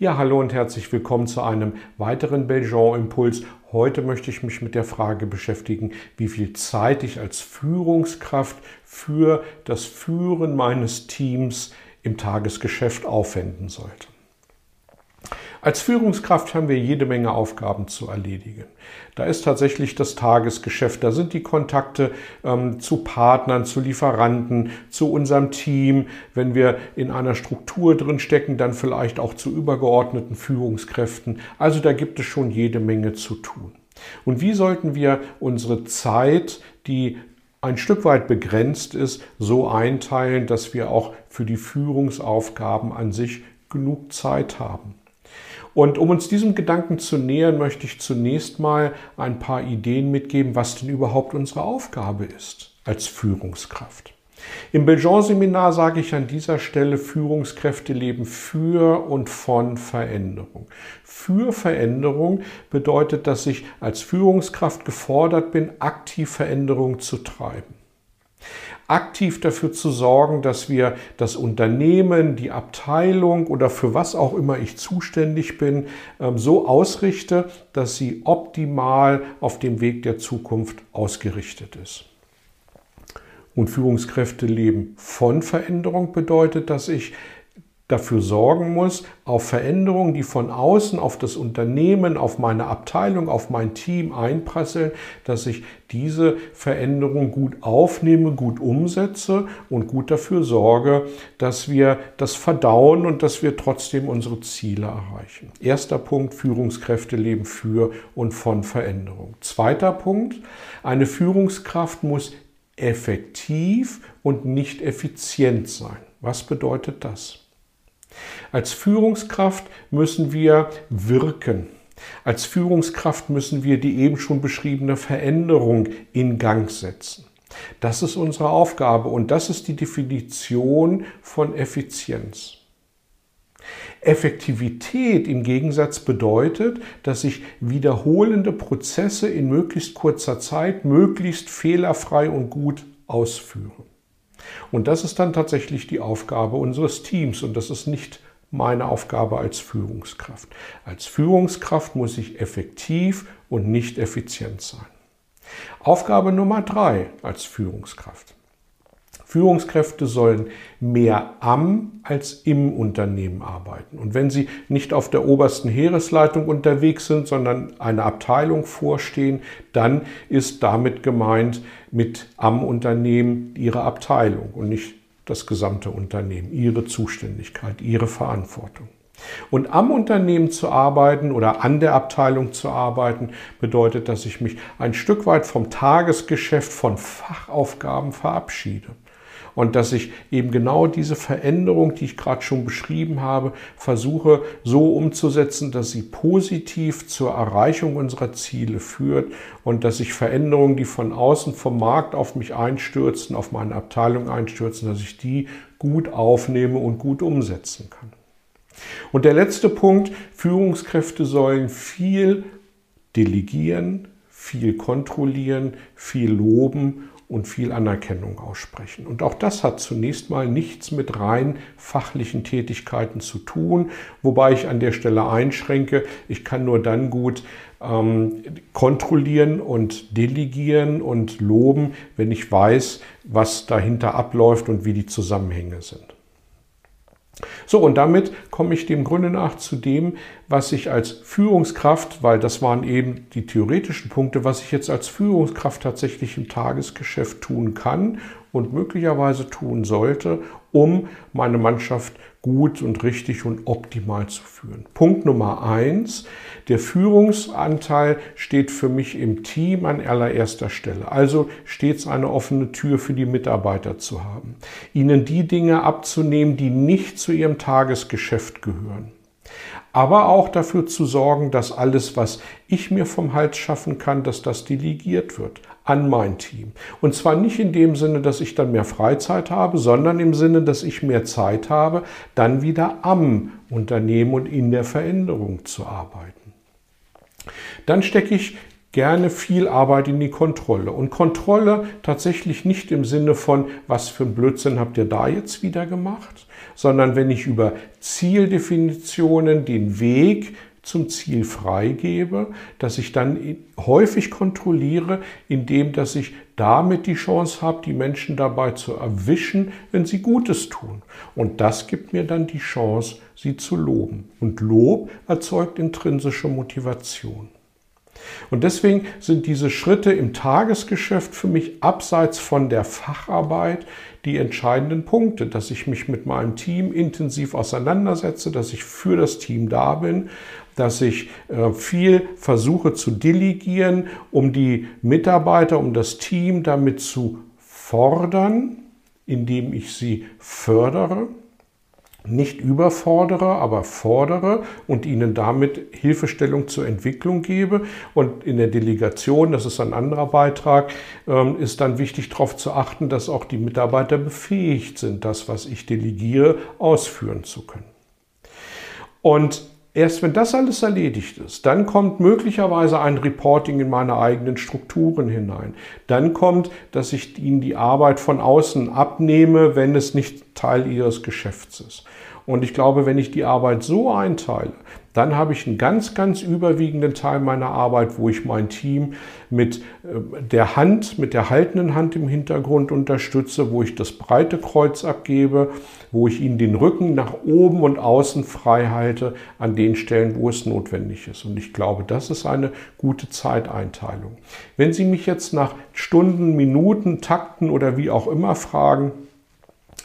Ja, hallo und herzlich willkommen zu einem weiteren Belgian-Impuls. Heute möchte ich mich mit der Frage beschäftigen, wie viel Zeit ich als Führungskraft für das Führen meines Teams im Tagesgeschäft aufwenden sollte. Als Führungskraft haben wir jede Menge Aufgaben zu erledigen. Da ist tatsächlich das Tagesgeschäft, da sind die Kontakte ähm, zu Partnern, zu Lieferanten, zu unserem Team. Wenn wir in einer Struktur drin stecken, dann vielleicht auch zu übergeordneten Führungskräften. Also da gibt es schon jede Menge zu tun. Und wie sollten wir unsere Zeit, die ein Stück weit begrenzt ist, so einteilen, dass wir auch für die Führungsaufgaben an sich genug Zeit haben? Und um uns diesem Gedanken zu nähern, möchte ich zunächst mal ein paar Ideen mitgeben, was denn überhaupt unsere Aufgabe ist als Führungskraft. Im Belgian-Seminar sage ich an dieser Stelle, Führungskräfte leben für und von Veränderung. Für Veränderung bedeutet, dass ich als Führungskraft gefordert bin, aktiv Veränderung zu treiben aktiv dafür zu sorgen, dass wir das Unternehmen, die Abteilung oder für was auch immer ich zuständig bin, ähm, so ausrichte, dass sie optimal auf dem Weg der Zukunft ausgerichtet ist. Und Führungskräfte leben von Veränderung bedeutet, dass ich dafür sorgen muss, auf Veränderungen, die von außen auf das Unternehmen, auf meine Abteilung, auf mein Team einprasseln, dass ich diese Veränderung gut aufnehme, gut umsetze und gut dafür sorge, dass wir das verdauen und dass wir trotzdem unsere Ziele erreichen. Erster Punkt, Führungskräfte leben für und von Veränderung. Zweiter Punkt, eine Führungskraft muss effektiv und nicht effizient sein. Was bedeutet das? Als Führungskraft müssen wir wirken. Als Führungskraft müssen wir die eben schon beschriebene Veränderung in Gang setzen. Das ist unsere Aufgabe und das ist die Definition von Effizienz. Effektivität im Gegensatz bedeutet, dass ich wiederholende Prozesse in möglichst kurzer Zeit möglichst fehlerfrei und gut ausführe. Und das ist dann tatsächlich die Aufgabe unseres Teams und das ist nicht meine Aufgabe als Führungskraft. Als Führungskraft muss ich effektiv und nicht effizient sein. Aufgabe Nummer drei als Führungskraft. Führungskräfte sollen mehr am als im Unternehmen arbeiten. Und wenn sie nicht auf der obersten Heeresleitung unterwegs sind, sondern eine Abteilung vorstehen, dann ist damit gemeint mit am Unternehmen ihre Abteilung und nicht das gesamte Unternehmen, ihre Zuständigkeit, ihre Verantwortung. Und am Unternehmen zu arbeiten oder an der Abteilung zu arbeiten, bedeutet, dass ich mich ein Stück weit vom Tagesgeschäft, von Fachaufgaben verabschiede und dass ich eben genau diese Veränderung, die ich gerade schon beschrieben habe, versuche so umzusetzen, dass sie positiv zur Erreichung unserer Ziele führt und dass ich Veränderungen, die von außen vom Markt auf mich einstürzen, auf meine Abteilung einstürzen, dass ich die gut aufnehme und gut umsetzen kann. Und der letzte Punkt, Führungskräfte sollen viel delegieren, viel kontrollieren, viel loben und viel Anerkennung aussprechen. Und auch das hat zunächst mal nichts mit rein fachlichen Tätigkeiten zu tun, wobei ich an der Stelle einschränke, ich kann nur dann gut ähm, kontrollieren und delegieren und loben, wenn ich weiß, was dahinter abläuft und wie die Zusammenhänge sind. So, und damit komme ich dem Grunde nach zu dem, was ich als Führungskraft, weil das waren eben die theoretischen Punkte, was ich jetzt als Führungskraft tatsächlich im Tagesgeschäft tun kann und möglicherweise tun sollte, um meine Mannschaft gut und richtig und optimal zu führen. Punkt Nummer eins, der Führungsanteil steht für mich im Team an allererster Stelle. Also stets eine offene Tür für die Mitarbeiter zu haben. Ihnen die Dinge abzunehmen, die nicht zu ihrem Tagesgeschäft gehören. Aber auch dafür zu sorgen, dass alles, was ich mir vom Hals schaffen kann, dass das delegiert wird an mein Team. Und zwar nicht in dem Sinne, dass ich dann mehr Freizeit habe, sondern im Sinne, dass ich mehr Zeit habe, dann wieder am Unternehmen und in der Veränderung zu arbeiten. Dann stecke ich gerne viel Arbeit in die Kontrolle. Und Kontrolle tatsächlich nicht im Sinne von, was für ein Blödsinn habt ihr da jetzt wieder gemacht, sondern wenn ich über Zieldefinitionen den Weg zum Ziel freigebe, dass ich dann häufig kontrolliere, indem dass ich damit die Chance habe, die Menschen dabei zu erwischen, wenn sie Gutes tun. Und das gibt mir dann die Chance, sie zu loben. Und Lob erzeugt intrinsische Motivation. Und deswegen sind diese Schritte im Tagesgeschäft für mich abseits von der Facharbeit die entscheidenden Punkte, dass ich mich mit meinem Team intensiv auseinandersetze, dass ich für das Team da bin, dass ich äh, viel versuche zu delegieren, um die Mitarbeiter, um das Team damit zu fordern, indem ich sie fördere nicht überfordere, aber fordere und ihnen damit Hilfestellung zur Entwicklung gebe. Und in der Delegation, das ist ein anderer Beitrag, ähm, ist dann wichtig darauf zu achten, dass auch die Mitarbeiter befähigt sind, das, was ich delegiere, ausführen zu können. Und Erst wenn das alles erledigt ist, dann kommt möglicherweise ein Reporting in meine eigenen Strukturen hinein. Dann kommt, dass ich ihnen die Arbeit von außen abnehme, wenn es nicht Teil ihres Geschäfts ist. Und ich glaube, wenn ich die Arbeit so einteile, dann habe ich einen ganz, ganz überwiegenden Teil meiner Arbeit, wo ich mein Team mit äh, der Hand, mit der haltenden Hand im Hintergrund unterstütze, wo ich das breite Kreuz abgebe, wo ich ihnen den Rücken nach oben und außen frei halte an den Stellen, wo es notwendig ist. Und ich glaube, das ist eine gute Zeiteinteilung. Wenn Sie mich jetzt nach Stunden, Minuten, Takten oder wie auch immer fragen,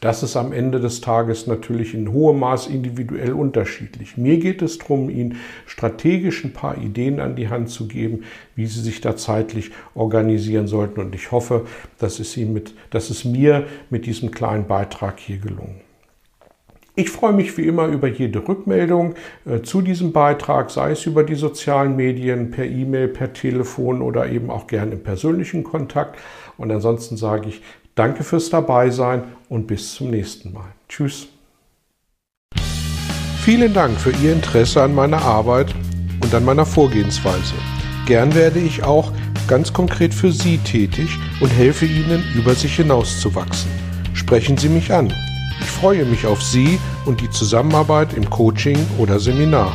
das ist am Ende des Tages natürlich in hohem Maß individuell unterschiedlich. Mir geht es darum, Ihnen strategisch ein paar Ideen an die Hand zu geben, wie Sie sich da zeitlich organisieren sollten. Und ich hoffe, dass es, Ihnen mit, dass es mir mit diesem kleinen Beitrag hier gelungen. Ich freue mich wie immer über jede Rückmeldung äh, zu diesem Beitrag, sei es über die sozialen Medien, per E-Mail, per Telefon oder eben auch gern im persönlichen Kontakt. Und ansonsten sage ich Danke fürs Dabeisein und bis zum nächsten Mal. Tschüss. Vielen Dank für Ihr Interesse an meiner Arbeit und an meiner Vorgehensweise. Gern werde ich auch ganz konkret für Sie tätig und helfe Ihnen, über sich hinauszuwachsen. Sprechen Sie mich an. Ich freue mich auf Sie und die Zusammenarbeit im Coaching oder Seminar.